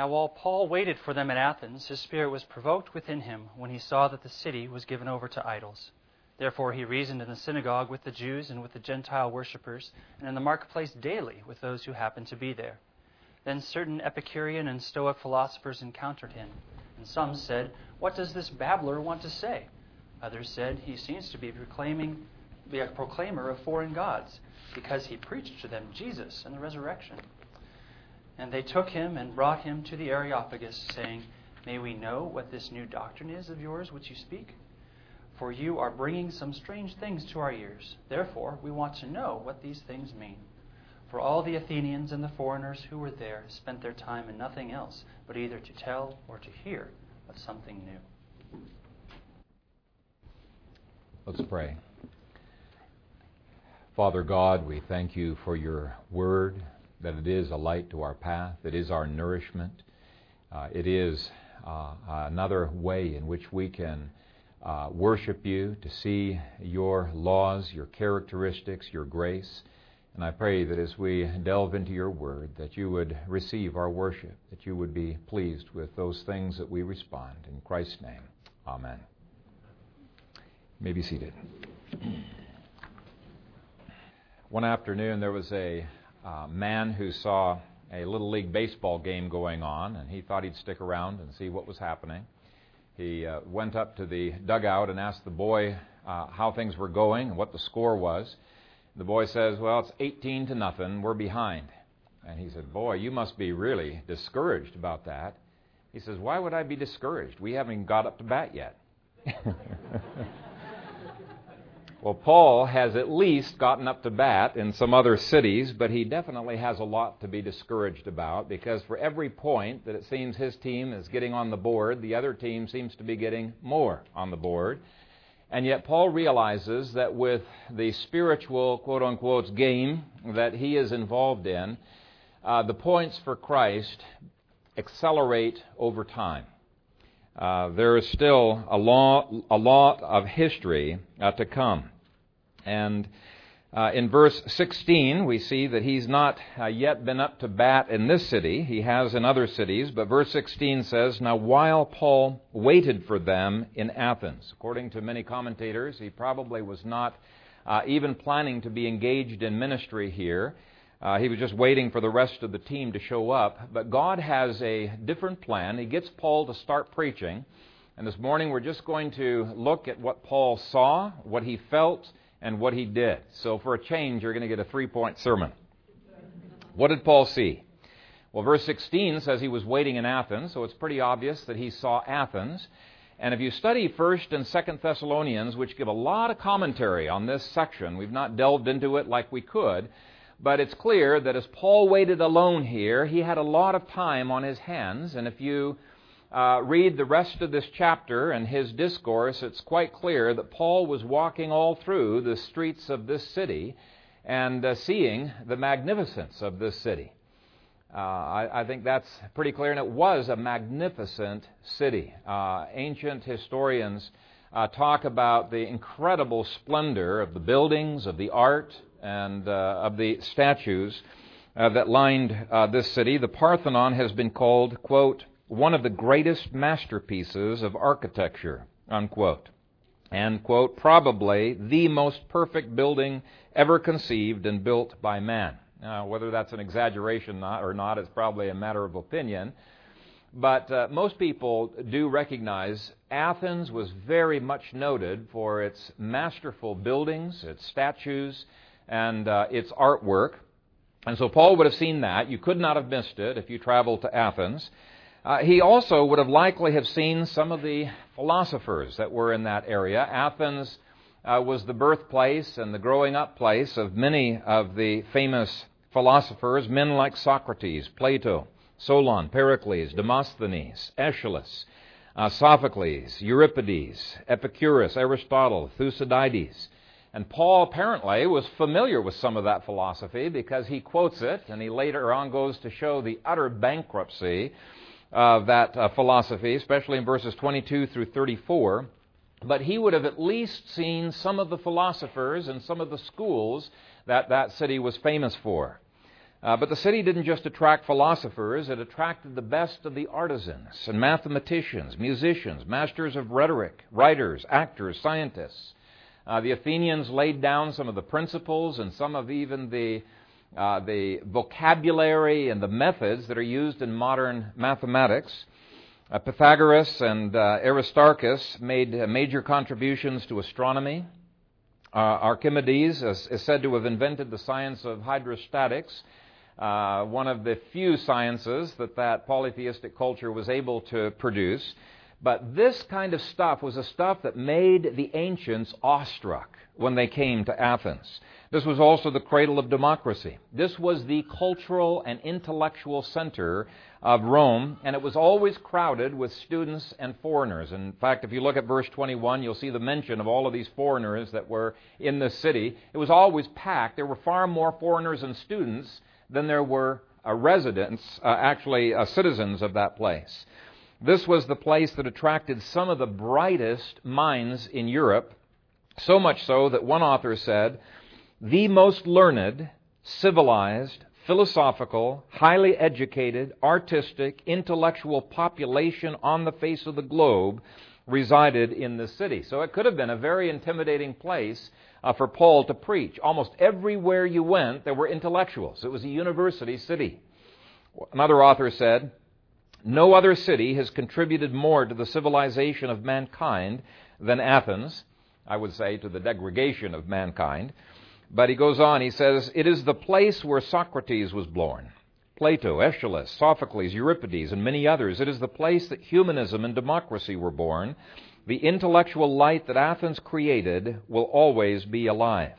Now, while Paul waited for them at Athens, his spirit was provoked within him when he saw that the city was given over to idols. Therefore, he reasoned in the synagogue with the Jews and with the Gentile worshippers, and in the marketplace daily with those who happened to be there. Then certain Epicurean and Stoic philosophers encountered him, and some said, What does this babbler want to say? Others said, He seems to be proclaiming, be a proclaimer of foreign gods, because he preached to them Jesus and the resurrection. And they took him and brought him to the Areopagus, saying, May we know what this new doctrine is of yours which you speak? For you are bringing some strange things to our ears. Therefore, we want to know what these things mean. For all the Athenians and the foreigners who were there spent their time in nothing else but either to tell or to hear of something new. Let's pray. Father God, we thank you for your word that it is a light to our path, it is our nourishment, uh, it is uh, another way in which we can uh, worship you, to see your laws, your characteristics, your grace. And I pray that as we delve into your word, that you would receive our worship, that you would be pleased with those things that we respond. In Christ's name, amen. You may be seated. One afternoon, there was a uh, man who saw a Little League baseball game going on, and he thought he'd stick around and see what was happening. He uh, went up to the dugout and asked the boy uh, how things were going and what the score was. The boy says, Well, it's 18 to nothing. We're behind. And he said, Boy, you must be really discouraged about that. He says, Why would I be discouraged? We haven't got up to bat yet. Well, Paul has at least gotten up to bat in some other cities, but he definitely has a lot to be discouraged about because for every point that it seems his team is getting on the board, the other team seems to be getting more on the board. And yet, Paul realizes that with the spiritual, quote unquote, game that he is involved in, uh, the points for Christ accelerate over time. Uh, there is still a lot, a lot of history uh, to come. And uh, in verse 16, we see that he's not uh, yet been up to bat in this city. He has in other cities. But verse 16 says, Now while Paul waited for them in Athens, according to many commentators, he probably was not uh, even planning to be engaged in ministry here. Uh, he was just waiting for the rest of the team to show up. But God has a different plan. He gets Paul to start preaching. And this morning we're just going to look at what Paul saw, what he felt, and what he did. So for a change, you're going to get a three point sermon. What did Paul see? Well, verse 16 says he was waiting in Athens, so it's pretty obvious that he saw Athens. And if you study 1st and 2nd Thessalonians, which give a lot of commentary on this section, we've not delved into it like we could, but it's clear that as Paul waited alone here, he had a lot of time on his hands. And if you uh, read the rest of this chapter and his discourse, it's quite clear that Paul was walking all through the streets of this city and uh, seeing the magnificence of this city. Uh, I, I, think that's pretty clear, and it was a magnificent city. Uh, ancient historians uh, talk about the incredible splendor of the buildings, of the art, and uh, of the statues that lined this city. The Parthenon has been called, quote, one of the greatest masterpieces of architecture, unquote. And, quote, probably the most perfect building ever conceived and built by man. Now, whether that's an exaggeration or not it's probably a matter of opinion. But uh, most people do recognize Athens was very much noted for its masterful buildings, its statues, and uh, its artwork. And so Paul would have seen that. You could not have missed it if you traveled to Athens. Uh, he also would have likely have seen some of the philosophers that were in that area. Athens uh, was the birthplace and the growing up place of many of the famous philosophers, men like Socrates, Plato, Solon, Pericles, Demosthenes, Aeschylus, uh, Sophocles, Euripides, Epicurus, Aristotle, Thucydides. And Paul apparently was familiar with some of that philosophy because he quotes it, and he later on goes to show the utter bankruptcy of that uh, philosophy, especially in verses 22 through 34. But he would have at least seen some of the philosophers and some of the schools that that city was famous for. Uh, but the city didn't just attract philosophers, it attracted the best of the artisans and mathematicians, musicians, masters of rhetoric, writers, actors, scientists. Uh, the Athenians laid down some of the principles and some of even the, uh, the vocabulary and the methods that are used in modern mathematics. Uh, Pythagoras and uh, Aristarchus made uh, major contributions to astronomy. Archimedes is, is said to have invented the science of hydrostatics uh, one of the few sciences that that polytheistic culture was able to produce. But this kind of stuff was a stuff that made the ancients awestruck when they came to Athens. This was also the cradle of democracy. This was the cultural and intellectual center of Rome, and it was always crowded with students and foreigners. In fact, if you look at verse 21, you'll see the mention of all of these foreigners that were in the city. It was always packed. There were far more foreigners and students than there were uh, residents, uh, actually uh, citizens of that place. This was the place that attracted some of the brightest minds in Europe, so much so that one author said, the most learned, civilized, philosophical, highly educated, artistic, intellectual population on the face of the globe resided in this city. So it could have been a very intimidating place uh, for Paul to preach. Almost everywhere you went, there were intellectuals. It was a university city. Another author said, No other city has contributed more to the civilization of mankind than Athens. I would say to the degradation of mankind. But he goes on, he says, It is the place where Socrates was born. Plato, Aeschylus, Sophocles, Euripides, and many others. It is the place that humanism and democracy were born. The intellectual light that Athens created will always be alive.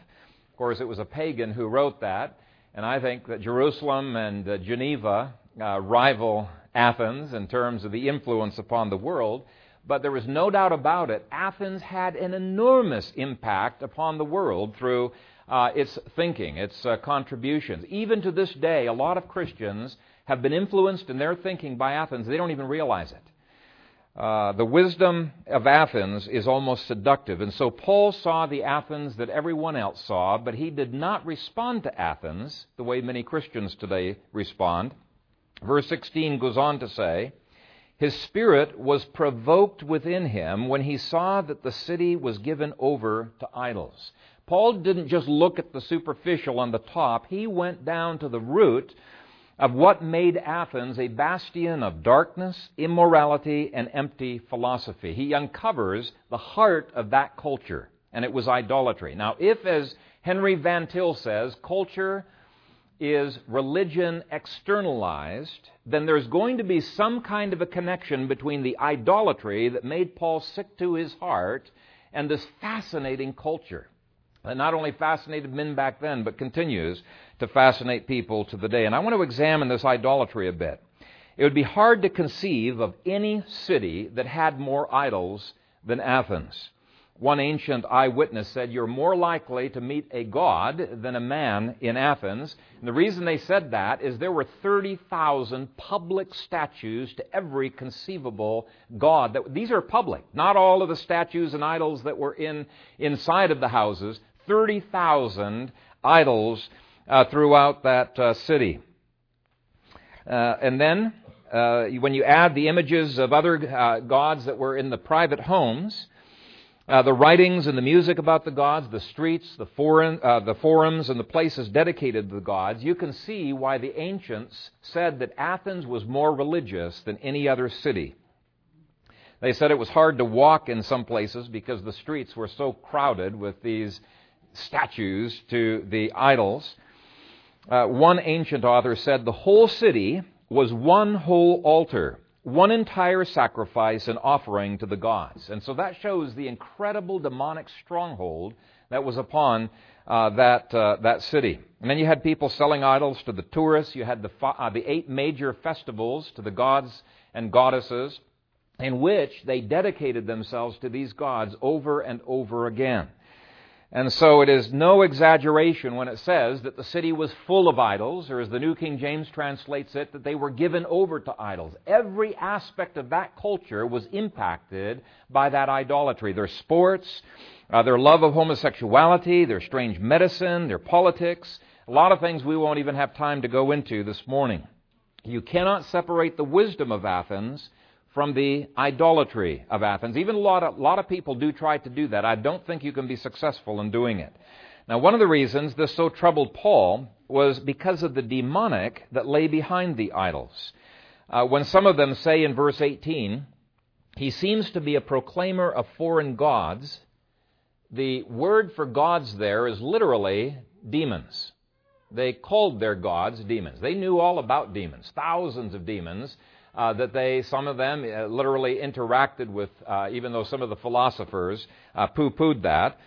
Of course, it was a pagan who wrote that, and I think that Jerusalem and uh, Geneva uh, rival Athens in terms of the influence upon the world. But there was no doubt about it, Athens had an enormous impact upon the world through uh, its thinking, its uh, contributions. Even to this day, a lot of Christians have been influenced in their thinking by Athens. They don't even realize it. Uh, the wisdom of Athens is almost seductive. And so Paul saw the Athens that everyone else saw, but he did not respond to Athens the way many Christians today respond. Verse 16 goes on to say, His spirit was provoked within him when he saw that the city was given over to idols. Paul didn't just look at the superficial on the top, he went down to the root of what made Athens a bastion of darkness, immorality, and empty philosophy. He uncovers the heart of that culture, and it was idolatry. Now, if, as Henry Van Til says, culture is religion externalized, then there's going to be some kind of a connection between the idolatry that made Paul sick to his heart and this fascinating culture that not only fascinated men back then, but continues to fascinate people to the day. And I want to examine this idolatry a bit. It would be hard to conceive of any city that had more idols than Athens. One ancient eyewitness said, You're more likely to meet a god than a man in Athens. And the reason they said that is there were 30,000 public statues to every conceivable god. These are public, not all of the statues and idols that were in, inside of the houses. 30,000 idols uh, throughout that uh, city. Uh, and then, uh, when you add the images of other uh, gods that were in the private homes, uh, the writings and the music about the gods, the streets, the, the forums, and the places dedicated to the gods, you can see why the ancients said that Athens was more religious than any other city. They said it was hard to walk in some places because the streets were so crowded with these statues to the idols. Uh, one ancient author said the whole city was one whole altar, one entire sacrifice and offering to the gods. And so that shows the incredible demonic stronghold that was upon uh, that, uh, that city. And then you had people selling idols to the tourists. You had the, uh, the eight major festivals to the gods and goddesses in which they dedicated themselves to these gods over and over again. And so it is no exaggeration when it says that the city was full of idols, or as the New King James translates it, that they were given over to idols. Every aspect of that culture was impacted by that idolatry. Their sports, uh, their love of homosexuality, their strange medicine, their politics, A lot of things we won't even have time to go into this morning. You cannot separate the wisdom of Athens from the idolatry of Athens. Even a lot of, lot of people do try to do that. I don't think you can be successful in doing it. Now, one of the reasons this so troubled Paul was because of the demonic that lay behind the idols. Uh, when some of them say in verse 18, he seems to be a proclaimer of foreign gods, the word for gods there is literally demons. They called their gods demons. They knew all about demons, thousands of demons uh, that they, some of them, uh, literally interacted with, uh, even though some of the philosophers uh, poo pooed that.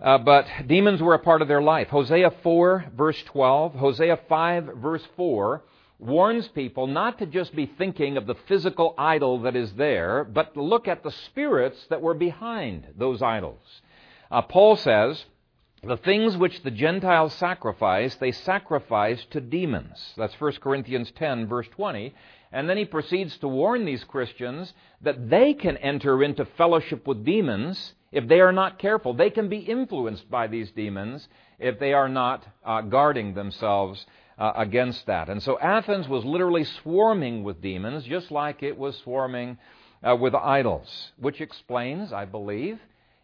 Uh, but demons were a part of their life. Hosea 4, verse 12, Hosea 5, verse 4, warns people not to just be thinking of the physical idol that is there, but to look at the spirits that were behind those idols. Paul says, the things which the Gentiles sacrifice, they sacrifice to demons. That's 1 Corinthians 10, verse 20. And then he proceeds to warn these Christians that they can enter into fellowship with demons if they are not careful. They can be influenced by these demons if they are not uh, guarding themselves uh, against that. And so Athens was literally swarming with demons, just like it was swarming uh, with idols, which explains, I believe,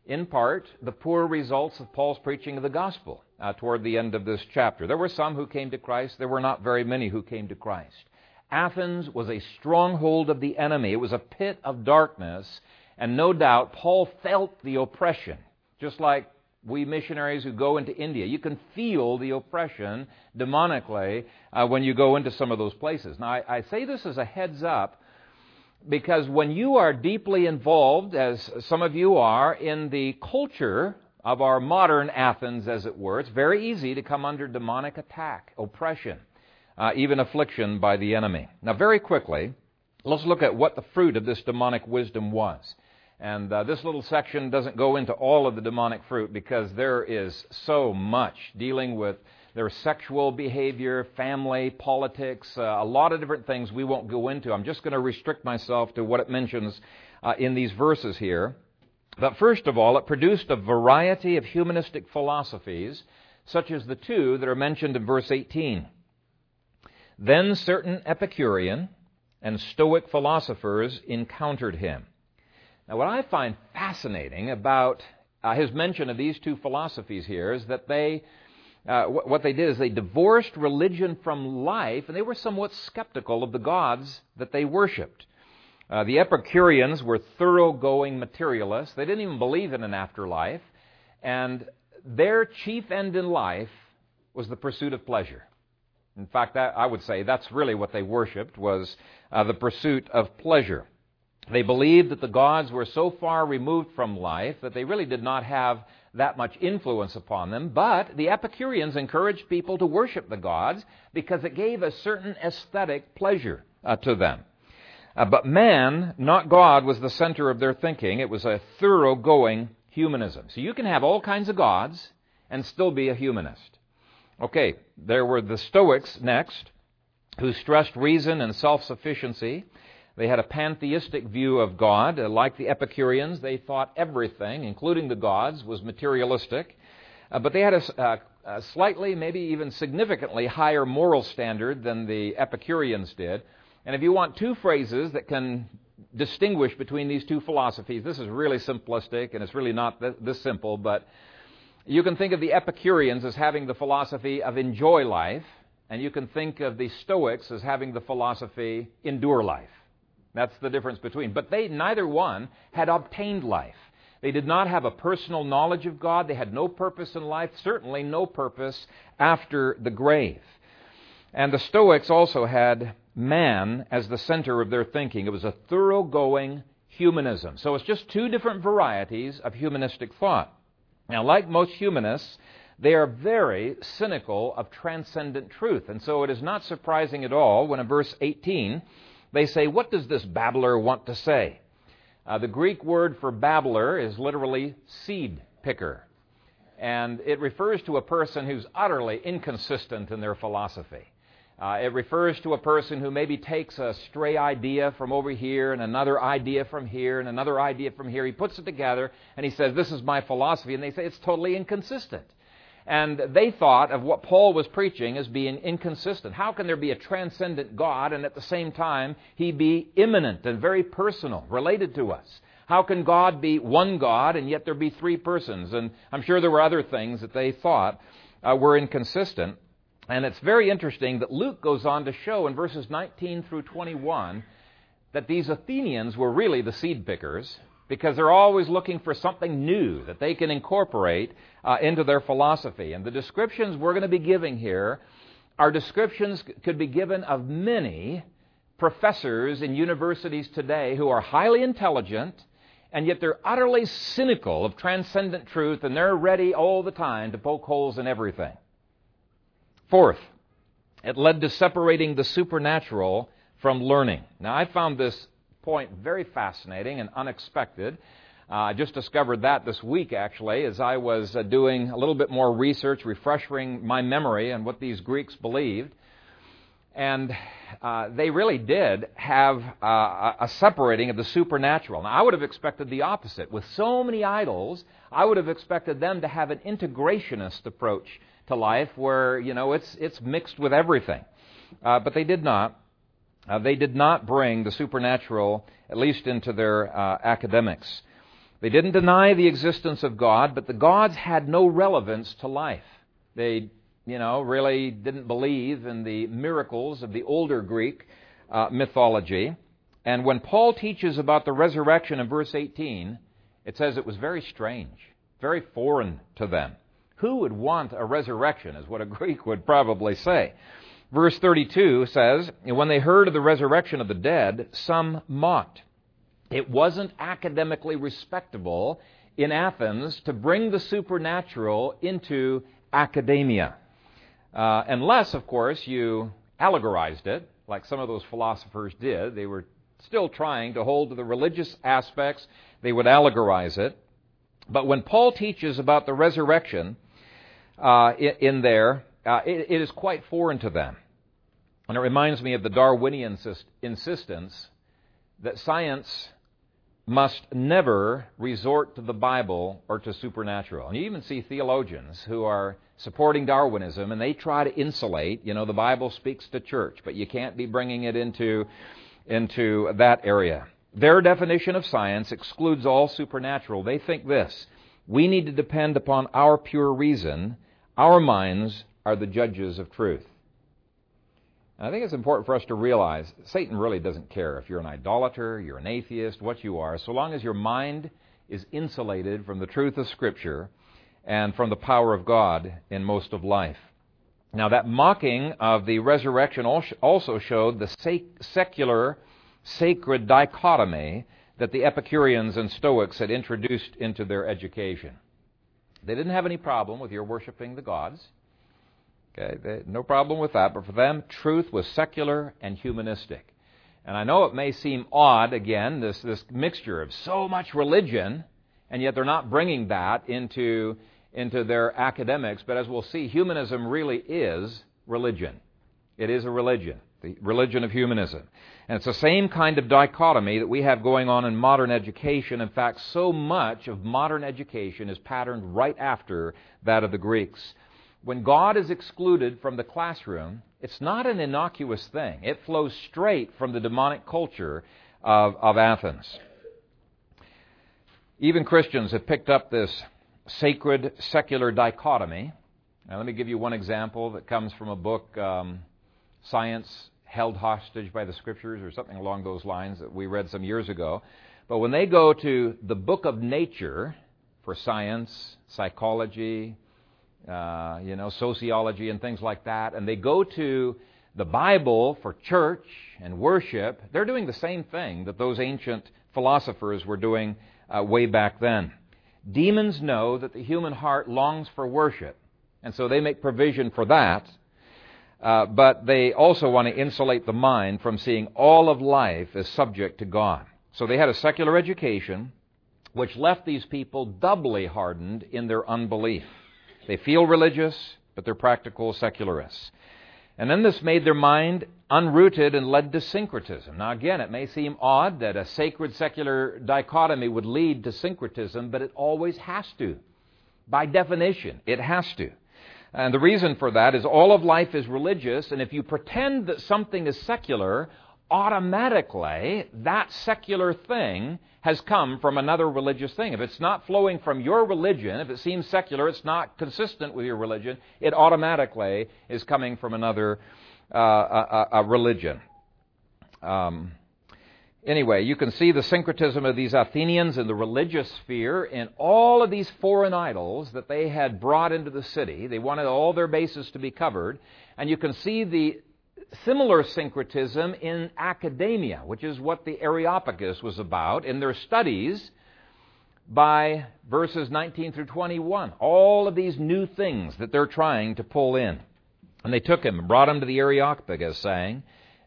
in part, the poor results of Paul's preaching of the gospel uh, toward the end of this chapter. There were some who came to Christ, there were not very many who came to Christ. Athens was a stronghold of the enemy, it was a pit of darkness, and no doubt Paul felt the oppression, just like we missionaries who go into India. You can feel the oppression demonically uh, when you go into some of those places. Now, I, I say this as a heads up because when you are deeply involved, as some of you are, in the culture of our modern Athens, as it were, it's very easy to come under demonic attack, oppression, uh, even affliction by the enemy. Now, very quickly, let's look at what the fruit of this demonic wisdom was. And uh, this little section doesn't go into all of the demonic fruit because there is so much dealing with their sexual behavior, family, politics, uh, a lot of different things we won't go into. I'm just going to restrict myself to what it mentions uh, in these verses here. But first of all, it produced a variety of humanistic philosophies, such as the two that are mentioned in verse 18. Then certain Epicurean and Stoic philosophers encountered him. Now, what I find fascinating about uh, his mention of these two philosophies here is that they uh, what they did is they divorced religion from life, and they were somewhat skeptical of the gods that they worshipped. Uh, the Epicureans were thoroughgoing materialists. They didn't even believe in an afterlife, and their chief end in life was the pursuit of pleasure. In fact, that, I would say that's really what they worshipped was uh, the pursuit of pleasure. They believed that the gods were so far removed from life that they really did not have that much influence upon them, but the Epicureans encouraged people to worship the gods because it gave a certain aesthetic pleasure uh, to them. Uh, but man, not God, was the center of their thinking. It was a thoroughgoing humanism. So you can have all kinds of gods and still be a humanist. Okay, there were the Stoics next, who stressed reason and self sufficiency. They had a pantheistic view of God. Like the Epicureans, they thought everything, including the gods, was materialistic. Uh, but they had a, uh, a, slightly, maybe even significantly higher moral standard than the Epicureans did. And if you want two phrases that can distinguish between these two philosophies, this is really simplistic and it's really not th- this simple, but you can think of the Epicureans as having the philosophy of enjoy life, and you can think of the Stoics as having the philosophy endure life. That's the difference between. But they, neither one, had obtained life. They did not have a personal knowledge of God. They had no purpose in life, certainly no purpose after the grave. And the Stoics also had man as the center of their thinking. It was a thoroughgoing humanism. So it's just two different varieties of humanistic thought. Now, like most humanists, they are very cynical of transcendent truth. And so it is not surprising at all when in verse 18 they say, What does this babbler want to say? Uh, the Greek word for babbler is literally seed picker. And it refers to a person who's utterly inconsistent in their philosophy. Uh, it refers to a person who maybe takes a stray idea from over here and another idea from here and another idea from here. He puts it together and he says, This is my philosophy. And they say it's totally inconsistent. And they thought of what Paul was preaching as being inconsistent. How can there be a transcendent God and at the same time he be immanent and very personal, related to us? How can God be one God and yet there be three persons? And I'm sure there were other things that they thought uh, were inconsistent. And it's very interesting that Luke goes on to show in verses 19 through 21 that these Athenians were really the seed pickers because they're always looking for something new that they can incorporate uh, into their philosophy. And the descriptions we're going to be giving here are descriptions could be given of many professors in universities today who are highly intelligent and yet they're utterly cynical of transcendent truth and they're ready all the time to poke holes in everything. Fourth, it led to separating the supernatural from learning. Now, I found this point very fascinating and unexpected. Uh, I just discovered that this week, actually, as I was uh, doing a little bit more research, refreshing my memory on what these Greeks believed. And uh, they really did have uh, a separating of the supernatural. Now, I would have expected the opposite. With so many idols, I would have expected them to have an integrationist approach to life where, you know, it's, it's mixed with everything. Uh, but they did not. Uh, they did not bring the supernatural, at least into their uh, academics. They didn't deny the existence of God, but the gods had no relevance to life. They, you know, really didn't believe in the miracles of the older Greek uh, mythology. And when Paul teaches about the resurrection in verse 18, it says it was very strange, very foreign to them. Who would want a resurrection, is what a Greek would probably say. Verse 32 says, When they heard of the resurrection of the dead, some mocked. It wasn't academically respectable in Athens to bring the supernatural into academia. Uh, unless, of course, you allegorized it, like some of those philosophers did. They were still trying to hold to the religious aspects, they would allegorize it. But when Paul teaches about the resurrection uh, in, there, uh, it, it is quite foreign to them. And it reminds me of the Darwinian insistence that science must never resort to the Bible or to supernatural. And you even see theologians who are supporting Darwinism and they try to insulate, you know, the Bible speaks to church, but you can't be bringing it into, into that area. Their definition of science excludes all supernatural. They think this we need to depend upon our pure reason our minds are the judges of truth. And I think it's important for us to realize Satan really doesn't care if you're an idolater, you're an atheist, what you are, so long as your mind is insulated from the truth of Scripture and from the power of God in most of life. Now, that mocking of the resurrection also showed the secular, sacred dichotomy that the Epicureans and Stoics had introduced into their education. They didn't have any problem with your worshiping the gods. Okay, they, no problem with that. But for them, truth was secular and humanistic. And I know it may seem odd, again, this, this mixture of so much religion, and yet they're not bringing that into, into their academics. But as we'll see, humanism really is religion. It is a religion, the religion of humanism. And it's the same kind of dichotomy that we have going on in modern education. In fact, so much of modern education is patterned right after that of the Greeks. When God is excluded from the classroom, it's not an innocuous thing. It flows straight from the demonic culture of, of Athens. Even Christians have picked up this sacred secular dichotomy. Now, let me give you one example that comes from a book, um, Science held hostage by the scriptures or something along those lines that we read some years ago. But when they go to the book of nature for science, psychology, uh, you know, sociology and things like that, and they go to the Bible for church and worship, they're doing the same thing that those ancient philosophers were doing uh, way back then. Demons know that the human heart longs for worship, and so they make provision for that uh, but they also want to insulate the mind from seeing all of life as subject to God. So they had a secular education which left these people doubly hardened in their unbelief. They feel religious, but they're practical secularists. And then this made their mind unrooted and led to syncretism. Now, again, it may seem odd that a sacred secular dichotomy would lead to syncretism, but it always has to. By definition, it has to. And the reason for that is all of life is religious, and if you pretend that something is secular, automatically that secular thing has come from another religious thing. If it's not flowing from your religion, if it seems secular, it's not consistent with your religion, it automatically is coming from another uh, a, a religion. Um, Anyway, you can see the syncretism of these Athenians in the religious sphere in all of these foreign idols that they had brought into the city. They wanted all their bases to be covered. And you can see the similar syncretism in academia, which is what the Areopagus was about in their studies by verses 19 through 21. All of these new things that they're trying to pull in. And they took him and brought him to the Areopagus, saying,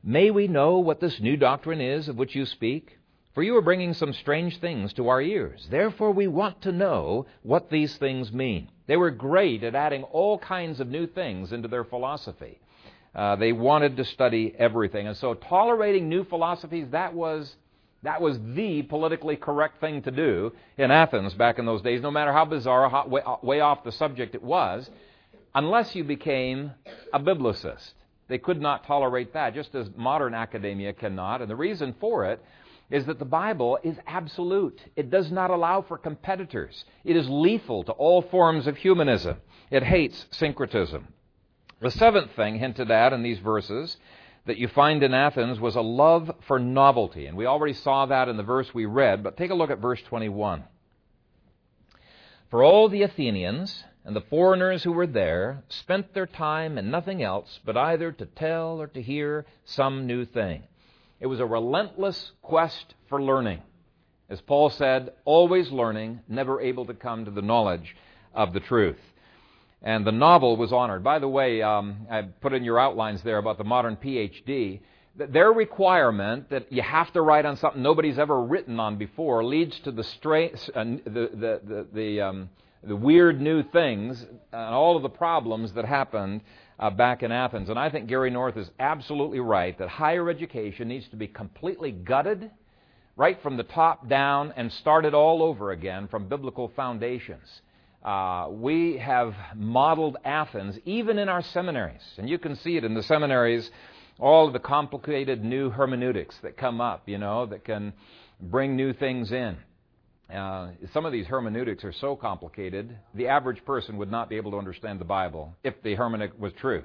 May we know what this new doctrine is of which you speak? For you are bringing some strange things to our ears. Therefore, we want to know what these things mean. They were great at adding all kinds of new things into their philosophy. Uh, they wanted to study everything. And so, tolerating new philosophies, that was, that was the politically correct thing to do in Athens back in those days, no matter how bizarre, how, way, way off the subject it was, unless you became a biblicist. They could not tolerate that, just as modern academia cannot. And the reason for it is that the Bible is absolute. It does not allow for competitors. It is lethal to all forms of humanism. It hates syncretism. The seventh thing hinted at in these verses that you find in Athens was a love for novelty. And we already saw that in the verse we read, but take a look at verse 21. For all the Athenians, and the foreigners who were there spent their time in nothing else but either to tell or to hear some new thing. It was a relentless quest for learning. As Paul said, always learning, never able to come to the knowledge of the truth. And the novel was honored. By the way, um, I put in your outlines there about the modern PhD. Their requirement that you have to write on something nobody's ever written on before leads to the, stra- uh, the, the, the, the um, the weird new things and all of the problems that happened uh, back in Athens. And I think Gary North is absolutely right that higher education needs to be completely gutted right from the top down and started all over again from biblical foundations. Uh, we have modeled Athens even in our seminaries, and you can see it in the seminaries, all of the complicated new hermeneutics that come up, you know, that can bring new things in. Uh, some of these hermeneutics are so complicated, the average person would not be able to understand the Bible if the hermeneutic was true.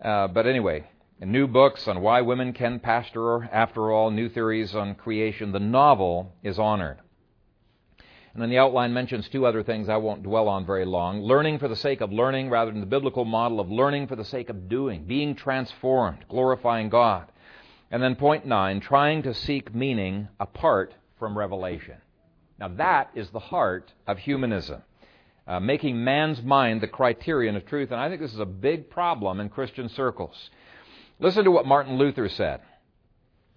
Uh, but anyway, new books on why women can pastor, after all, new theories on creation, the novel is honored. And then the outline mentions two other things I won't dwell on very long. Learning for the sake of learning, rather than the biblical model of learning for the sake of doing, being transformed, glorifying God. And then point nine, trying to seek meaning apart from revelation. Now, that is the heart of humanism, uh, making man's mind the criterion of truth. And I think this is a big problem in Christian circles. Listen to what Martin Luther said.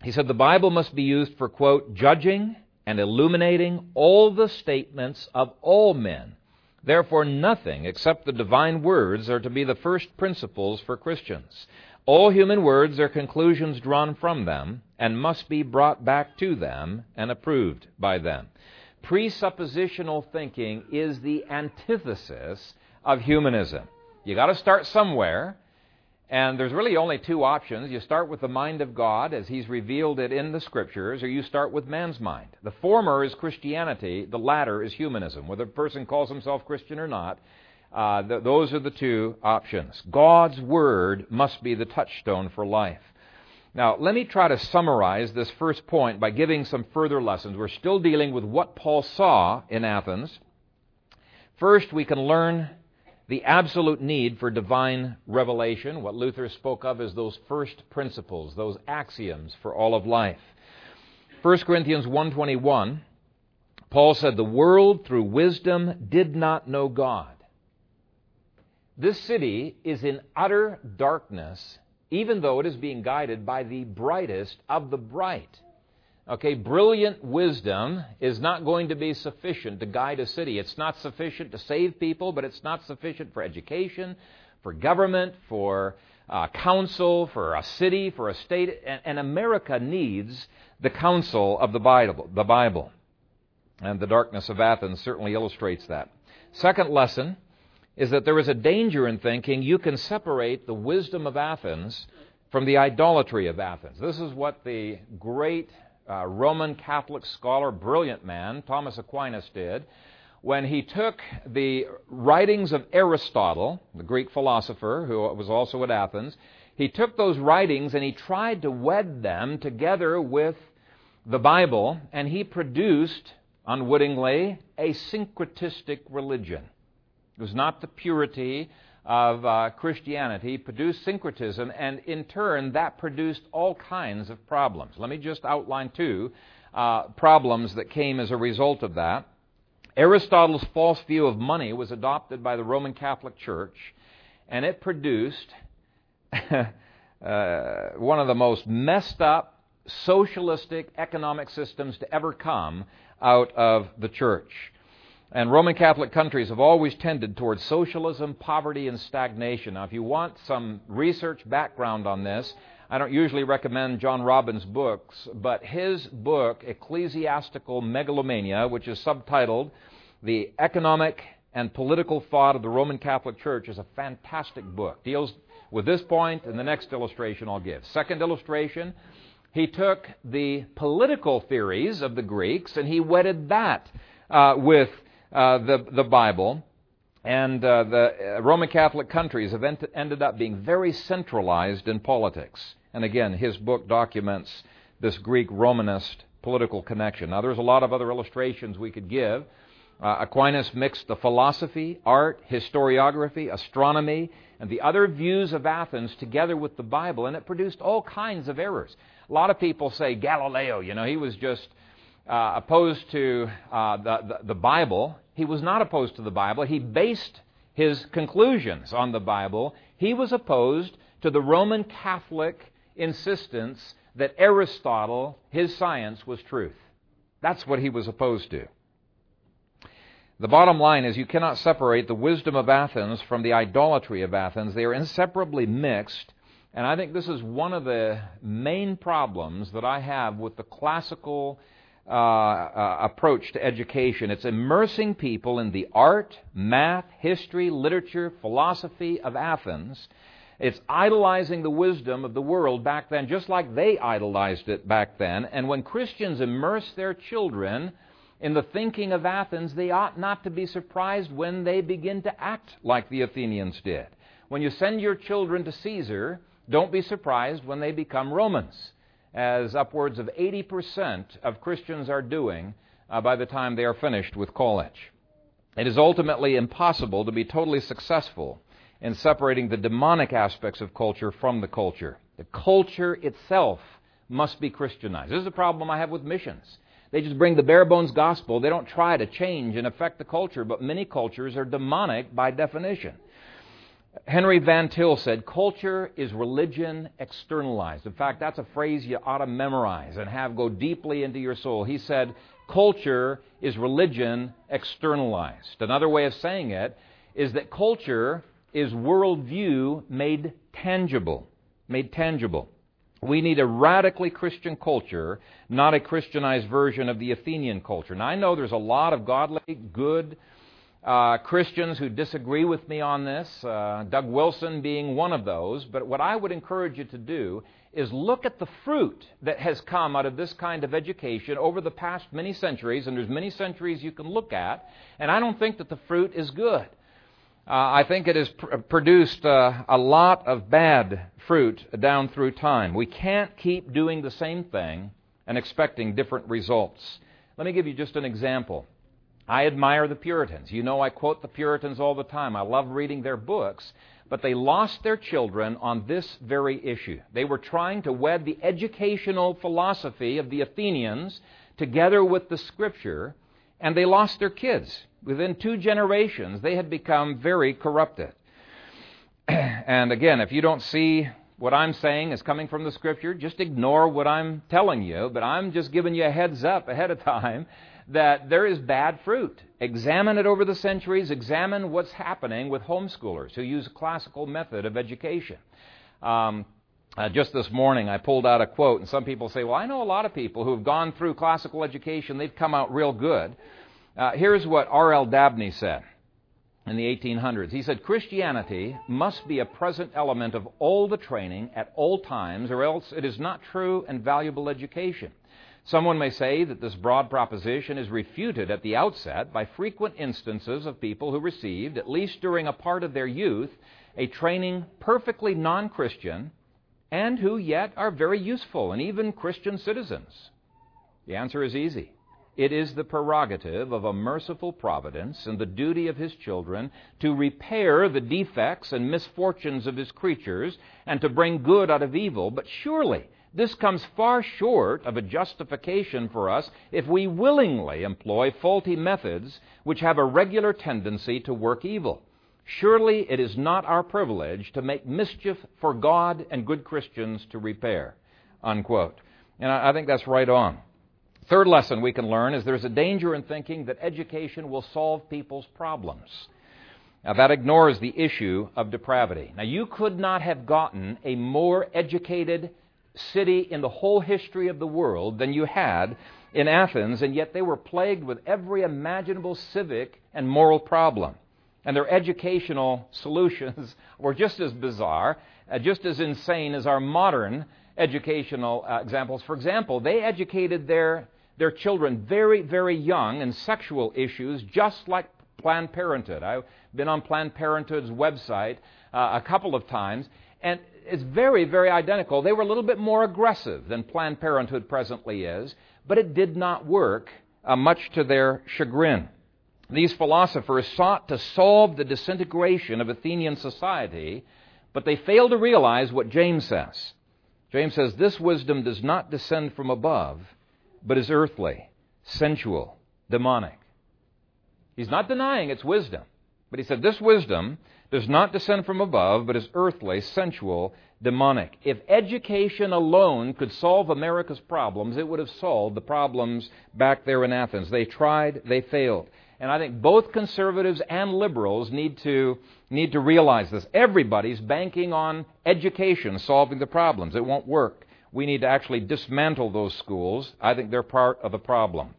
He said, The Bible must be used for, quote, judging and illuminating all the statements of all men. Therefore, nothing except the divine words are to be the first principles for Christians. All human words are conclusions drawn from them and must be brought back to them and approved by them presuppositional thinking is the antithesis of humanism. You got to start somewhere, and there's really only two options. You start with the mind of God as He's revealed it in the Scriptures, or you start with man's mind. The former is Christianity, the latter is humanism. Whether a person calls himself Christian or not, uh, th- those are the two options. God's Word must be the touchstone for life. Now, let me try to summarize this first point by giving some further lessons. We're still dealing with what Paul saw in Athens. First, we can learn the absolute need for divine revelation, what Luther spoke of as those first principles, those axioms for all of life. 1 Corinthians 1:21 Paul said the world through wisdom did not know God. This city is in utter darkness even though it is being guided by the brightest of the bright. Okay, brilliant wisdom is not going to be sufficient to guide a city. It's not sufficient to save people, but it's not sufficient for education, for government, for uh, counsel, for a city, for a state. And, and America needs the counsel of the Bible, the Bible. And the darkness of Athens certainly illustrates that. Second lesson is that there is a danger in thinking you can separate the wisdom of Athens from the idolatry of Athens. This is what the great uh, Roman Catholic scholar, brilliant man, Thomas Aquinas, did when he took the writings of Aristotle, the Greek philosopher who was also at Athens, he took those writings and he tried to wed them together with the Bible, and he produced, unwittingly, a syncretistic religion. It was not the purity of uh, Christianity, produced syncretism, and in turn, that produced all kinds of problems. Let me just outline two uh, problems that came as a result of that. Aristotle's false view of money was adopted by the Roman Catholic Church, and it produced uh, one of the most messed up socialistic economic systems to ever come out of the church. And Roman Catholic countries have always tended towards socialism, poverty, and stagnation. Now, if you want some research background on this, I don't usually recommend John Robbins' books, but his book, Ecclesiastical Megalomania, which is subtitled The Economic and Political Thought of the Roman Catholic Church, is a fantastic book. Deals with this point and the next illustration I'll give. Second illustration, he took the political theories of the Greeks and he wedded that uh, with uh, the, the Bible. And uh, the uh, Roman Catholic countries have ent- ended up being very centralized in politics. And again, his book documents this Greek Romanist political connection. Now, there's a lot of other illustrations we could give. Uh, Aquinas mixed the philosophy, art, historiography, astronomy, and the other views of Athens together with the Bible, and it produced all kinds of errors. A lot of people say Galileo, you know, he was just uh, opposed to uh, the, the, the Bible. He was not opposed to the Bible. He based his conclusions on the Bible. He was opposed to the Roman Catholic insistence that Aristotle, his science, was truth. That's what he was opposed to. The bottom line is you cannot separate the wisdom of Athens from the idolatry of Athens. They are inseparably mixed, and I think this is one of the main problems that I have with the classical uh, uh, approach to education. It's immersing people in the art, math, history, literature, philosophy of Athens. It's idolizing the wisdom of the world back then, just like they idolized it back then. And when Christians immerse their children in the thinking of Athens, they ought not to be surprised when they begin to act like the Athenians did. When you send your children to Caesar, don't be surprised when they become Romans as upwards of 80% of Christians are doing uh, by the time they are finished with college. It is ultimately impossible to be totally successful in separating the demonic aspects of culture from the culture. The culture itself must be Christianized. This is a problem I have with missions. They just bring the bare bones gospel. They don't try to change and affect the culture, but many cultures are demonic by definition. Henry Van Til said, Culture is religion externalized. In fact, that's a phrase you ought to memorize and have go deeply into your soul. He said, Culture is religion externalized. Another way of saying it is that culture is worldview made tangible. Made tangible. We need a radically Christian culture, not a Christianized version of the Athenian culture. Now, I know there's a lot of godly, good, uh, Christians who disagree with me on this, uh, Doug Wilson being one of those. But what I would encourage you to do is look at the fruit that has come out of this kind of education over the past many centuries, and there's many centuries you can look at, and I don't think that the fruit is good. Uh, I think it has pr- produced uh, a lot of bad fruit down through time. We can't keep doing the same thing and expecting different results. Let me give you just an example. I admire the Puritans. You know, I quote the Puritans all the time. I love reading their books. But they lost their children on this very issue. They were trying to wed the educational philosophy of the Athenians together with the Scripture, and they lost their kids. Within two generations, they had become very corrupted. and again, if you don't see what I'm saying is coming from the Scripture, just ignore what I'm telling you, but I'm just giving you a heads up ahead of time that there is bad fruit. Examine it over the centuries. Examine what's happening with homeschoolers who use a classical method of education. Um, uh, just this morning, I pulled out a quote, and some people say, Well, I know a lot of people who have gone through classical education, they've come out real good. Uh, here's what R.L. Dabney said in the 1800s. He said Christianity must be a present element of all the training at all times, or else it is not true and valuable education. Someone may say that this broad proposition is refuted at the outset by frequent instances of people who received, at least during a part of their youth, a training perfectly non Christian and who yet are very useful and even Christian citizens. The answer is easy. It is the prerogative of a merciful providence and the duty of his children to repair the defects and misfortunes of his creatures and to bring good out of evil. But surely this comes far short of a justification for us if we willingly employ faulty methods which have a regular tendency to work evil. Surely it is not our privilege to make mischief for God and good Christians to repair. Unquote. And I think that's right on. Third lesson we can learn is there's a danger in thinking that education will solve people's problems. Now, that ignores the issue of depravity. Now, you could not have gotten a more educated city in the whole history of the world than you had in Athens, and yet they were plagued with every imaginable civic and moral problem. And their educational solutions were just as bizarre, uh, just as insane as our modern educational uh, examples. For example, they educated their, their children very, very young in sexual issues, just like Planned Parenthood. I've been on Planned Parenthood's website uh, a couple of times, and it's very, very identical. They were a little bit more aggressive than Planned Parenthood presently is, but it did not work, uh, much to their chagrin. These philosophers sought to solve the disintegration of Athenian society, but they failed to realize what James says. James says, This wisdom does not descend from above, but is earthly, sensual, demonic. He's not denying its wisdom, but he said, This wisdom does not descend from above, but is earthly, sensual, demonic. If education alone could solve America's problems, it would have solved the problems back there in Athens. They tried, they failed. And I think both conservatives and liberals need to, need to realize this. Everybody's banking on education solving the problems. It won't work. We need to actually dismantle those schools. I think they're part of the problem.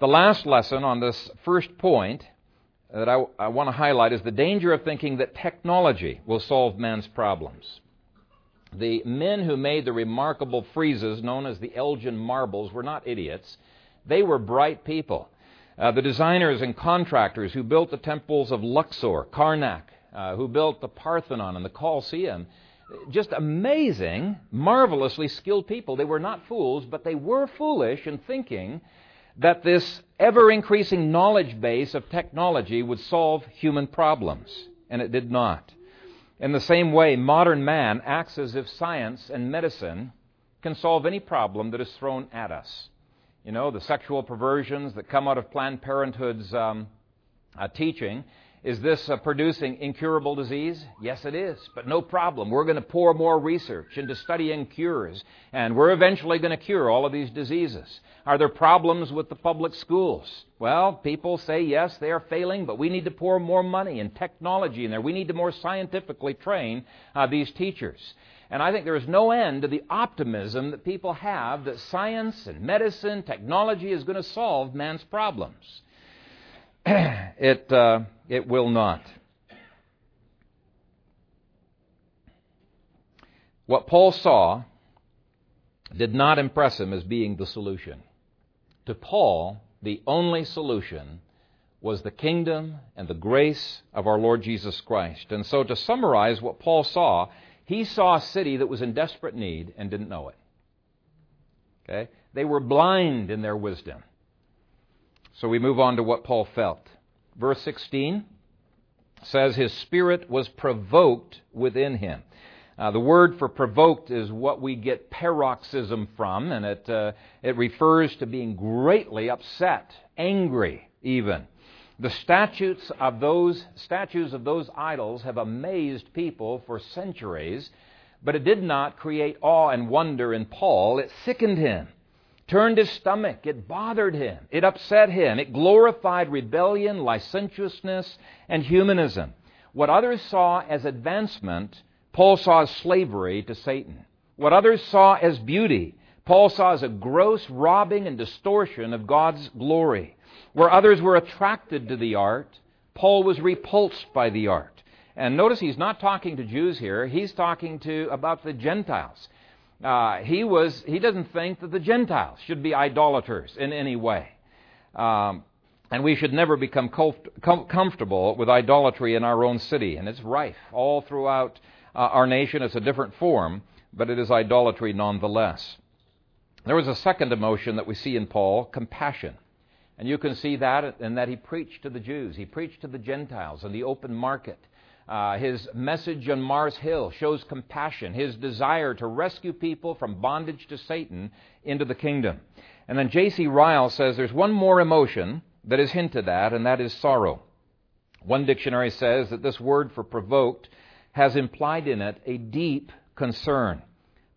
The last lesson on this first point that I, I want to highlight is the danger of thinking that technology will solve man's problems. The men who made the remarkable friezes known as the Elgin marbles were not idiots. They were bright people. Uh, the designers and contractors who built the temples of Luxor, Karnak, uh, who built the Parthenon and the Colosseum, just amazing, marvelously skilled people. They were not fools, but they were foolish in thinking that this ever increasing knowledge base of technology would solve human problems, and it did not. In the same way, modern man acts as if science and medicine can solve any problem that is thrown at us. You know, the sexual perversions that come out of Planned Parenthood's um, uh, teaching is this uh, producing incurable disease? Yes, it is, but no problem. We're going to pour more research into studying cures, and we're eventually going to cure all of these diseases. Are there problems with the public schools? Well, people say yes, they are failing, but we need to pour more money and technology in there. We need to more scientifically train uh, these teachers. And I think there is no end to the optimism that people have that science and medicine, technology is going to solve man's problems. it, uh, it will not. What Paul saw did not impress him as being the solution. To Paul, the only solution was the kingdom and the grace of our Lord Jesus Christ. And so, to summarize what Paul saw, he saw a city that was in desperate need and didn't know it. Okay? They were blind in their wisdom. So we move on to what Paul felt. Verse 16 says, His spirit was provoked within him. Uh, the word for provoked is what we get paroxysm from, and it, uh, it refers to being greatly upset, angry even. The statutes of those statues of those idols have amazed people for centuries, but it did not create awe and wonder in Paul. It sickened him turned his stomach. It bothered him. It upset him. It glorified rebellion, licentiousness, and humanism. What others saw as advancement, Paul saw as slavery to Satan. What others saw as beauty, Paul saw as a gross robbing and distortion of God's glory. Where others were attracted to the art, Paul was repulsed by the art. And notice he's not talking to Jews here, he's talking to about the Gentiles. Uh, he was he doesn't think that the Gentiles should be idolaters in any way. Um, and we should never become com- comfortable with idolatry in our own city. And it's rife all throughout uh, our nation. It's a different form, but it is idolatry nonetheless. There was a second emotion that we see in Paul compassion. And you can see that in that he preached to the Jews, he preached to the Gentiles in the open market. Uh, his message on Mars Hill shows compassion, his desire to rescue people from bondage to Satan into the kingdom. And then J.C. Ryle says there's one more emotion that is hinted at, and that is sorrow. One dictionary says that this word for provoked has implied in it a deep concern.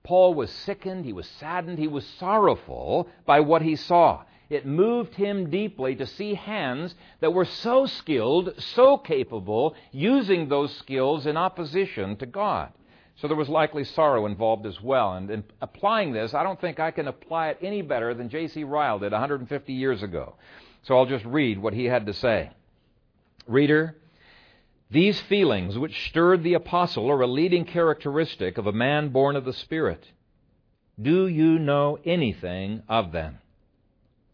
Paul was sickened, he was saddened, he was sorrowful by what he saw. It moved him deeply to see hands that were so skilled, so capable, using those skills in opposition to God. So there was likely sorrow involved as well. And in applying this, I don't think I can apply it any better than J.C. Ryle did 150 years ago. So I'll just read what he had to say. Reader, these feelings which stirred the apostle are a leading characteristic of a man born of the Spirit. Do you know anything of them?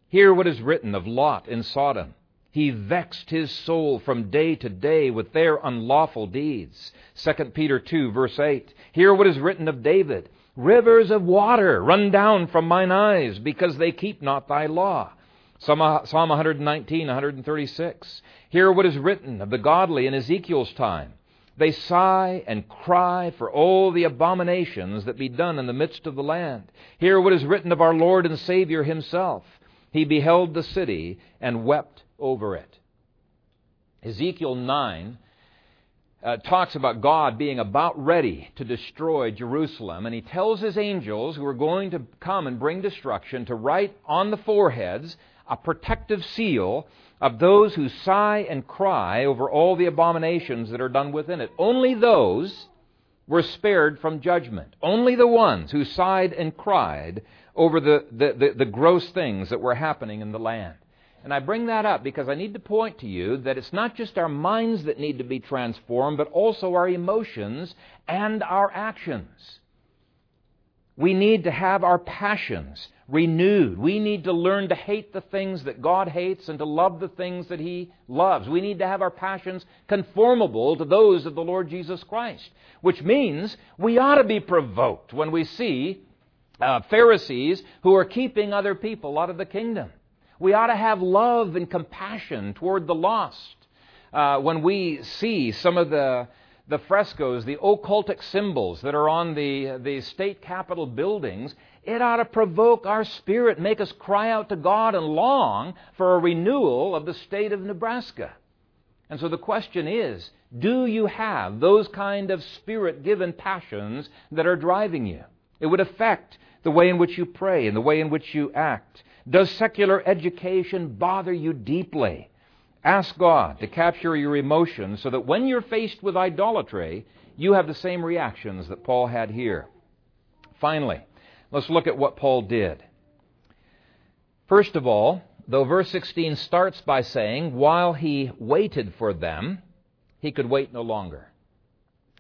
Hear what is written of Lot in Sodom. He vexed his soul from day to day with their unlawful deeds. 2 Peter 2, verse 8. Hear what is written of David. Rivers of water run down from mine eyes because they keep not thy law. Psalm 119, 136. Hear what is written of the godly in Ezekiel's time. They sigh and cry for all the abominations that be done in the midst of the land. Hear what is written of our Lord and Savior himself. He beheld the city and wept over it. Ezekiel 9 uh, talks about God being about ready to destroy Jerusalem, and he tells his angels who are going to come and bring destruction to write on the foreheads a protective seal of those who sigh and cry over all the abominations that are done within it. Only those were spared from judgment. Only the ones who sighed and cried over the, the, the, the, gross things that were happening in the land. And I bring that up because I need to point to you that it's not just our minds that need to be transformed, but also our emotions and our actions. We need to have our passions renewed. We need to learn to hate the things that God hates and to love the things that He loves. We need to have our passions conformable to those of the Lord Jesus Christ, which means we ought to be provoked when we see uh, Pharisees who are keeping other people out of the kingdom. We ought to have love and compassion toward the lost. Uh, when we see some of the the frescoes, the occultic symbols that are on the, the state capitol buildings, it ought to provoke our spirit, make us cry out to God and long for a renewal of the state of Nebraska. And so the question is do you have those kind of spirit given passions that are driving you? It would affect the way in which you pray and the way in which you act. Does secular education bother you deeply? Ask God to capture your emotions so that when you're faced with idolatry, you have the same reactions that Paul had here. Finally, let's look at what Paul did. First of all, though verse 16 starts by saying, while he waited for them, he could wait no longer.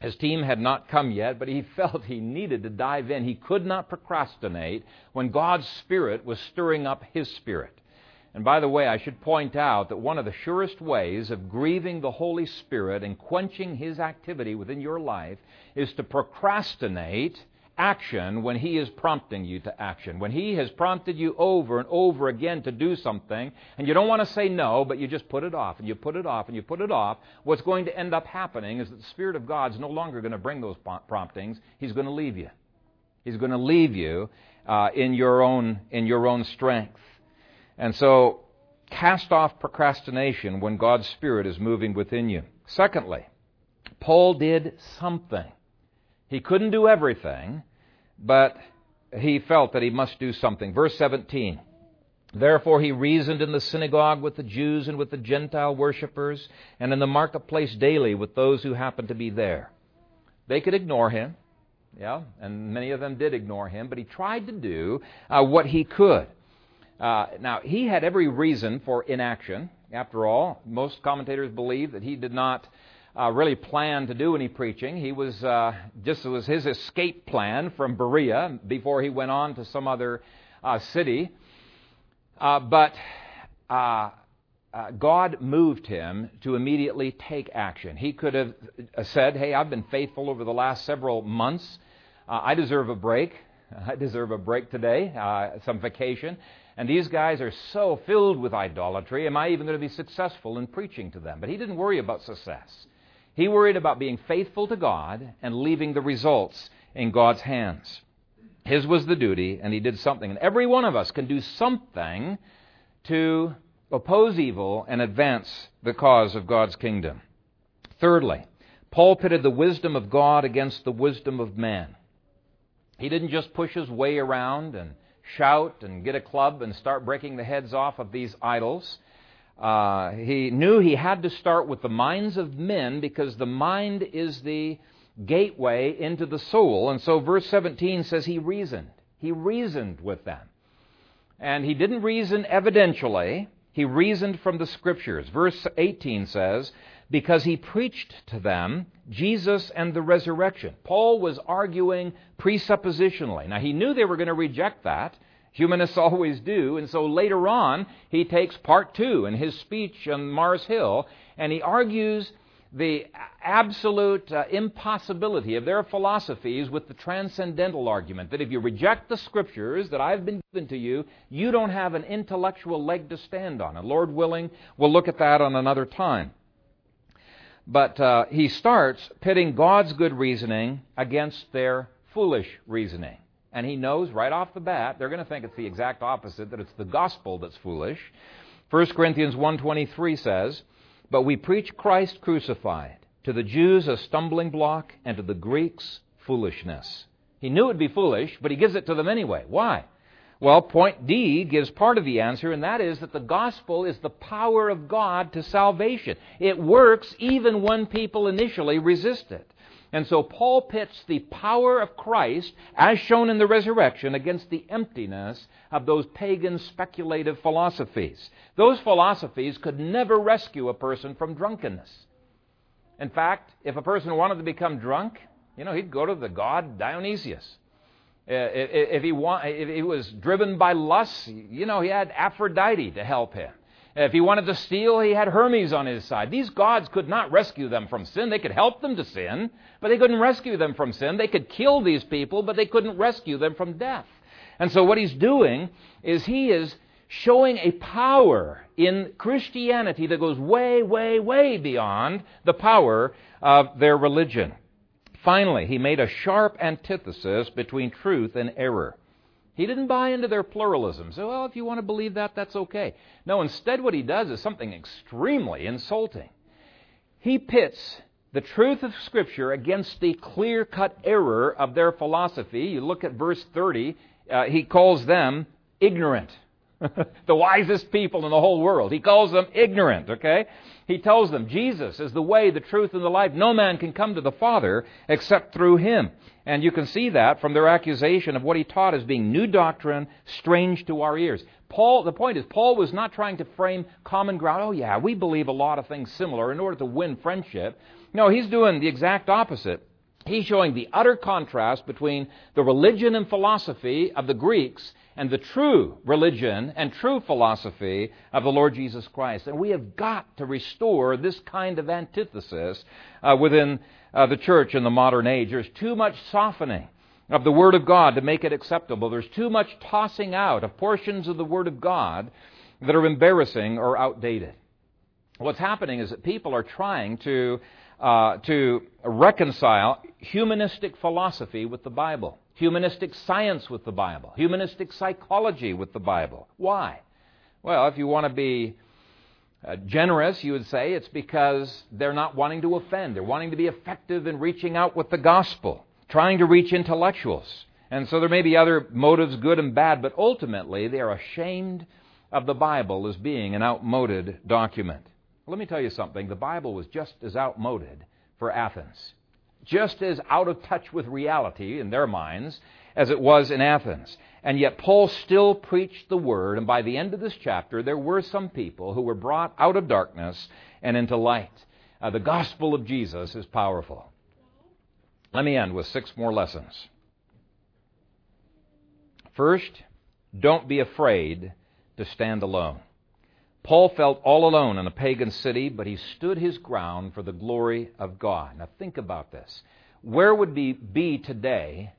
His team had not come yet, but he felt he needed to dive in. He could not procrastinate when God's Spirit was stirring up his spirit. And by the way, I should point out that one of the surest ways of grieving the Holy Spirit and quenching His activity within your life is to procrastinate action when He is prompting you to action. When He has prompted you over and over again to do something, and you don't want to say no, but you just put it off, and you put it off, and you put it off, what's going to end up happening is that the Spirit of God is no longer going to bring those promptings. He's going to leave you. He's going to leave you uh, in, your own, in your own strength. And so, cast off procrastination when God's Spirit is moving within you. Secondly, Paul did something. He couldn't do everything, but he felt that he must do something. Verse 17. Therefore he reasoned in the synagogue with the Jews and with the Gentile worshippers, and in the marketplace daily with those who happened to be there. They could ignore him, yeah, and many of them did ignore him, but he tried to do uh, what he could. Uh, now, he had every reason for inaction, After all, most commentators believe that he did not uh, really plan to do any preaching. He was uh, was his escape plan from Berea before he went on to some other uh, city. Uh, but uh, uh, God moved him to immediately take action. He could have said, "Hey, I've been faithful over the last several months. I deserve a break. I deserve a break today, some vacation." And these guys are so filled with idolatry. Am I even going to be successful in preaching to them? But he didn't worry about success. He worried about being faithful to God and leaving the results in God's hands. His was the duty, and he did something. And every one of us can do something to oppose evil and advance the cause of God's kingdom. Thirdly, Paul pitted the wisdom of God against the wisdom of man. He didn't just push his way around and shout and get a club and start breaking the heads off of these idols. Uh, he knew he had to start with the minds of men because the mind is the gateway into the soul. And so verse 17 says he reasoned. He reasoned with them. And he didn't reason evidentially, he reasoned from the scriptures. Verse 18 says, because he preached to them Jesus and the resurrection. Paul was arguing presuppositionally. Now, he knew they were going to reject that. Humanists always do. And so later on, he takes part two in his speech on Mars Hill, and he argues the absolute uh, impossibility of their philosophies with the transcendental argument that if you reject the scriptures that I've been given to you, you don't have an intellectual leg to stand on. And Lord willing, we'll look at that on another time. But uh, he starts pitting God's good reasoning against their foolish reasoning. And he knows right off the bat they're going to think it's the exact opposite, that it's the gospel that's foolish. 1 Corinthians 1:23 says, "But we preach Christ crucified, to the Jews a stumbling block, and to the Greeks foolishness." He knew it would be foolish, but he gives it to them anyway. Why? Well, point D gives part of the answer, and that is that the gospel is the power of God to salvation. It works even when people initially resist it. And so Paul pits the power of Christ, as shown in the resurrection, against the emptiness of those pagan speculative philosophies. Those philosophies could never rescue a person from drunkenness. In fact, if a person wanted to become drunk, you know, he'd go to the god Dionysius. Uh, if he, if he was driven by lust, you know, he had Aphrodite to help him. If he wanted to steal, he had Hermes on his side. These gods could not rescue them from sin. They could help them to sin, but they couldn't rescue them from sin. They could kill these people, but they couldn't rescue them from death. And so what he's doing is he is showing a power in Christianity that goes way, way, way beyond the power of their religion. Finally, he made a sharp antithesis between truth and error. He didn't buy into their pluralism. So, well, if you want to believe that, that's okay. No, instead, what he does is something extremely insulting. He pits the truth of Scripture against the clear cut error of their philosophy. You look at verse 30, uh, he calls them ignorant. the wisest people in the whole world. He calls them ignorant, okay? He tells them Jesus is the way, the truth, and the life. No man can come to the Father except through him. And you can see that from their accusation of what he taught as being new doctrine, strange to our ears. Paul, the point is, Paul was not trying to frame common ground. Oh, yeah, we believe a lot of things similar in order to win friendship. No, he's doing the exact opposite. He's showing the utter contrast between the religion and philosophy of the Greeks and the true religion and true philosophy of the Lord Jesus Christ. And we have got to restore this kind of antithesis uh, within uh, the church in the modern age. There's too much softening of the Word of God to make it acceptable. There's too much tossing out of portions of the Word of God that are embarrassing or outdated. What's happening is that people are trying to, uh, to reconcile humanistic philosophy with the Bible humanistic science with the Bible, humanistic psychology with the Bible. Why? Well, if you want to be uh, generous, you would say it's because they're not wanting to offend. They're wanting to be effective in reaching out with the gospel, trying to reach intellectuals. And so there may be other motives, good and bad, but ultimately they are ashamed of the Bible as being an outmoded document. Let me tell you something. The Bible was just as outmoded for Athens just as out of touch with reality in their minds as it was in Athens. And yet Paul still preached the word, and by the end of this chapter, there were some people who were brought out of darkness and into light. Uh, the gospel of Jesus is powerful. Let me end with six more lessons. First, don't be afraid to stand alone. Paul felt all alone in a pagan city, but he stood his ground for the glory of God. Now think about this. Where would we be today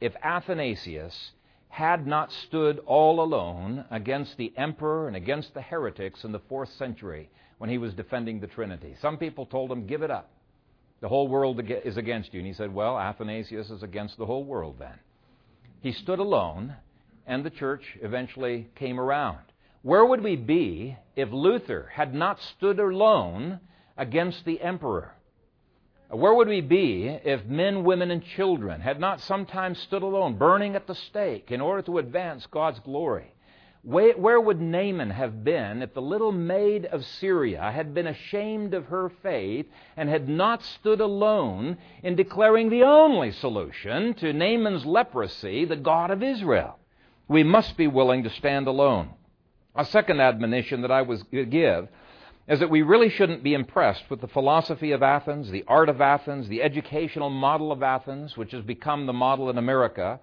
if Athanasius had not stood all alone against the emperor and against the heretics in the fourth century when he was defending the Trinity? Some people told him, Give it up. The whole world is against you. And he said, Well, Athanasius is against the whole world then. He stood alone, and the church eventually came around. Where would we be if Luther had not stood alone against the emperor? Where would we be if men, women, and children had not sometimes stood alone, burning at the stake in order to advance God's glory? Where would Naaman have been if the little maid of Syria had been ashamed of her faith and had not stood alone in declaring the only solution to Naaman's leprosy, the God of Israel? We must be willing to stand alone. A second admonition that I would give is that we really shouldn't be impressed with the philosophy of Athens, the art of Athens, the educational model of Athens, which has become the model in America.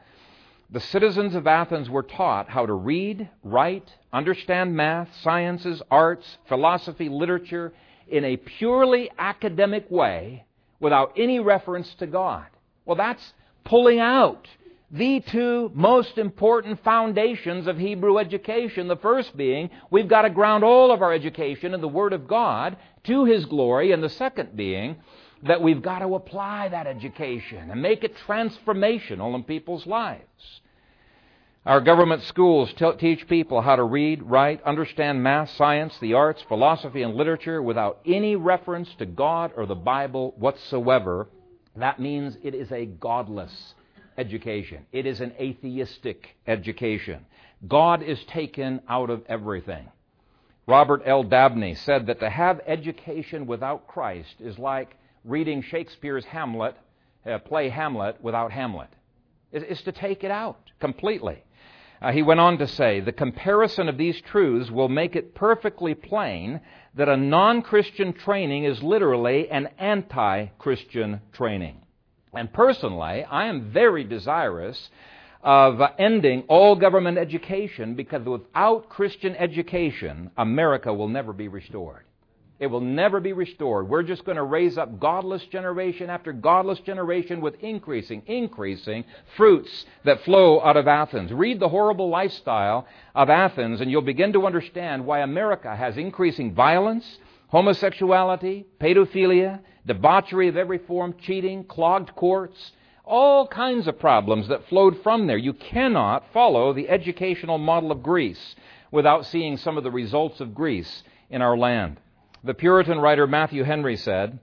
The citizens of Athens were taught how to read, write, understand math, sciences, arts, philosophy, literature in a purely academic way without any reference to God. Well, that's pulling out the two most important foundations of Hebrew education. The first being, we've got to ground all of our education in the Word of God to His glory. And the second being, that we've got to apply that education and make it transformational in people's lives. Our government schools t- teach people how to read, write, understand math, science, the arts, philosophy, and literature without any reference to God or the Bible whatsoever. That means it is a godless education. It is an atheistic education. God is taken out of everything. Robert L. Dabney said that to have education without Christ is like reading Shakespeare's Hamlet, uh, play Hamlet without Hamlet. It's, to take it out completely. Uh, he went on to say, the comparison of these truths will make it perfectly plain that a non Christian training is literally an anti Christian training. And personally, I am very desirous of ending all government education because without Christian education, America will never be restored. It will never be restored. We're just going to raise up godless generation after godless generation with increasing, increasing fruits that flow out of Athens. Read the horrible lifestyle of Athens, and you'll begin to understand why America has increasing violence, homosexuality, pedophilia, debauchery of every form, cheating, clogged courts, all kinds of problems that flowed from there. You cannot follow the educational model of Greece without seeing some of the results of Greece in our land. The Puritan writer Matthew Henry said,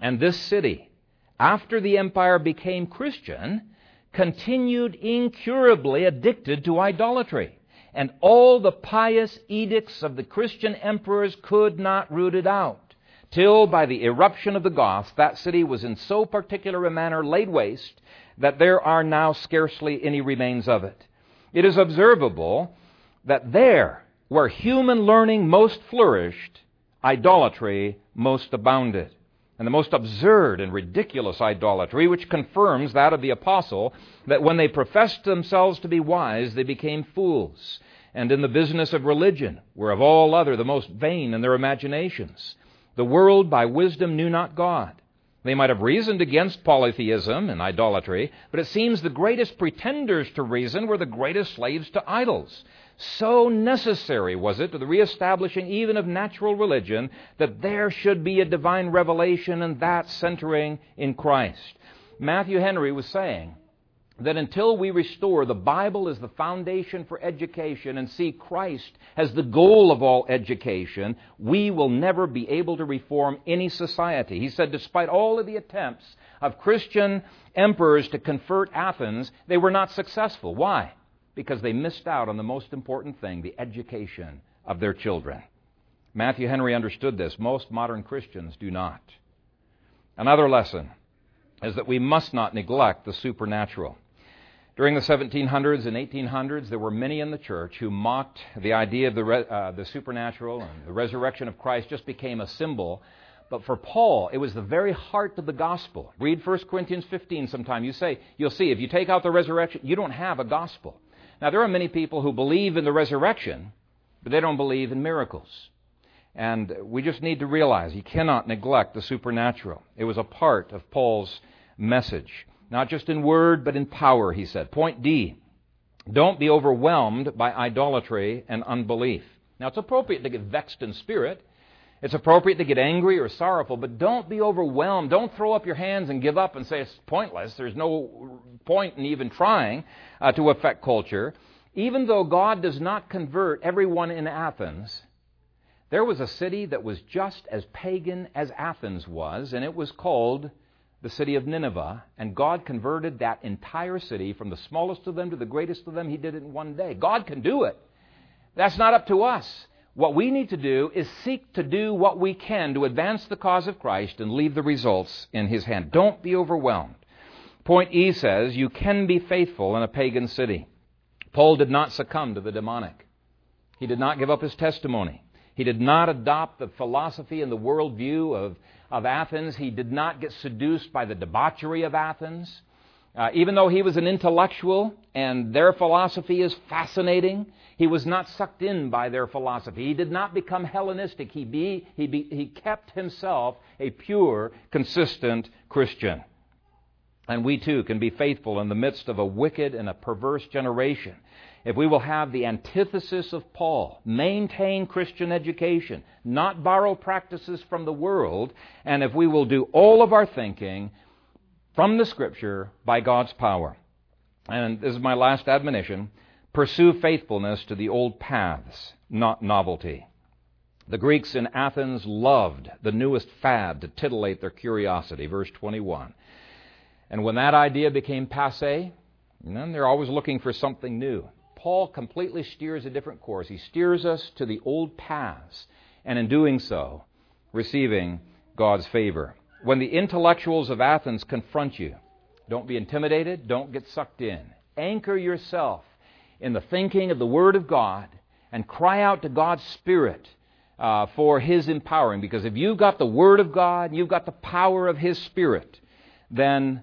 And this city, after the empire became Christian, continued incurably addicted to idolatry. And all the pious edicts of the Christian emperors could not root it out till by the eruption of the Goths that city was in so particular a manner laid waste that there are now scarcely any remains of it. It is observable that there, where human learning most flourished, idolatry most abounded. And the most absurd and ridiculous idolatry, which confirms that of the apostle, that when they professed themselves to be wise, they became fools, and in the business of religion were of all other the most vain in their imaginations. The world by wisdom knew not God. They might have reasoned against polytheism and idolatry, but it seems the greatest pretenders to reason were the greatest slaves to idols. So necessary was it to the reestablishing even of natural religion that there should be a divine revelation and that centering in Christ. Matthew Henry was saying, that until we restore the Bible as the foundation for education and see Christ as the goal of all education, we will never be able to reform any society. He said, despite all of the attempts of Christian emperors to convert Athens, they were not successful. Why? Because they missed out on the most important thing, the education of their children. Matthew Henry understood this. Most modern Christians do not. Another lesson is that we must not neglect the supernatural. During the 1700s and 1800s, there were many in the church who mocked the idea of the, re- uh, the supernatural and the resurrection of Christ just became a symbol. But for Paul, it was the very heart of the gospel. Read 1 Corinthians 15 sometime. You say, you'll see, if you take out the resurrection, you don't have a gospel. Now, there are many people who believe in the resurrection, but they don't believe in miracles. And we just need to realize you cannot neglect the supernatural. It was a part of Paul's message. Not just in word, but in power, he said. Point D. Don't be overwhelmed by idolatry and unbelief. Now, it's appropriate to get vexed in spirit. It's appropriate to get angry or sorrowful, but don't be overwhelmed. Don't throw up your hands and give up and say it's pointless. There's no point in even trying uh, to affect culture. Even though God does not convert everyone in Athens, there was a city that was just as pagan as Athens was, and it was called the city of Nineveh, and God converted that entire city from the smallest of them to the greatest of them. He did it in one day. God can do it. That's not up to us. What we need to do is seek to do what we can to advance the cause of Christ and leave the results in His hand. Don't be overwhelmed. Point E says you can be faithful in a pagan city. Paul did not succumb to the demonic. He did not give up his testimony. He did not adopt the philosophy and the worldview of of Athens. He did not get seduced by the debauchery of Athens. Uh, even though he was an intellectual and their philosophy is fascinating, he was not sucked in by their philosophy. He did not become Hellenistic. He, be, he, be, he kept himself a pure, consistent Christian. And we too can be faithful in the midst of a wicked and a perverse generation if we will have the antithesis of Paul, maintain Christian education, not borrow practices from the world, and if we will do all of our thinking from the Scripture by God's power. And this is my last admonition pursue faithfulness to the old paths, not novelty. The Greeks in Athens loved the newest fad to titillate their curiosity. Verse 21. And when that idea became passe, then they're always looking for something new. Paul completely steers a different course. He steers us to the old paths, and in doing so, receiving God's favor. When the intellectuals of Athens confront you, don't be intimidated, don't get sucked in. Anchor yourself in the thinking of the Word of God and cry out to God's Spirit uh, for His empowering. Because if you've got the Word of God, you've got the power of His Spirit, then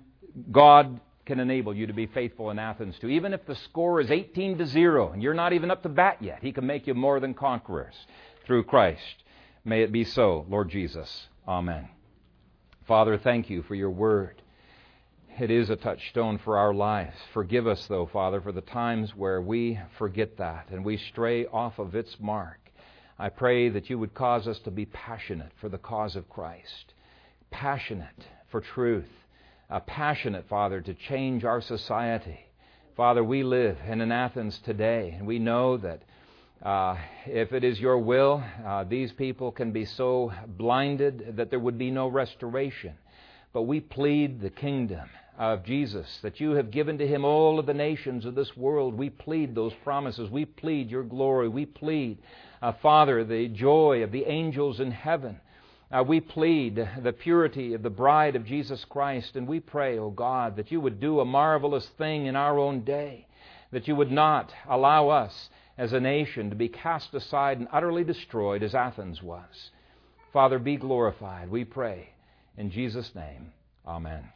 God can enable you to be faithful in Athens too. Even if the score is 18 to 0 and you're not even up to bat yet, He can make you more than conquerors through Christ. May it be so, Lord Jesus. Amen. Father, thank you for your word. It is a touchstone for our lives. Forgive us, though, Father, for the times where we forget that and we stray off of its mark. I pray that you would cause us to be passionate for the cause of Christ, passionate for truth, uh, passionate, Father, to change our society. Father, we live in an Athens today, and we know that uh, if it is your will, uh, these people can be so blinded that there would be no restoration. But we plead the kingdom of Jesus, that you have given to him all of the nations of this world. We plead those promises. We plead your glory. We plead, uh, Father, the joy of the angels in heaven. Uh, we plead the purity of the bride of Jesus Christ, and we pray, O oh God, that you would do a marvelous thing in our own day, that you would not allow us as a nation to be cast aside and utterly destroyed as Athens was. Father, be glorified, we pray. In Jesus' name, amen.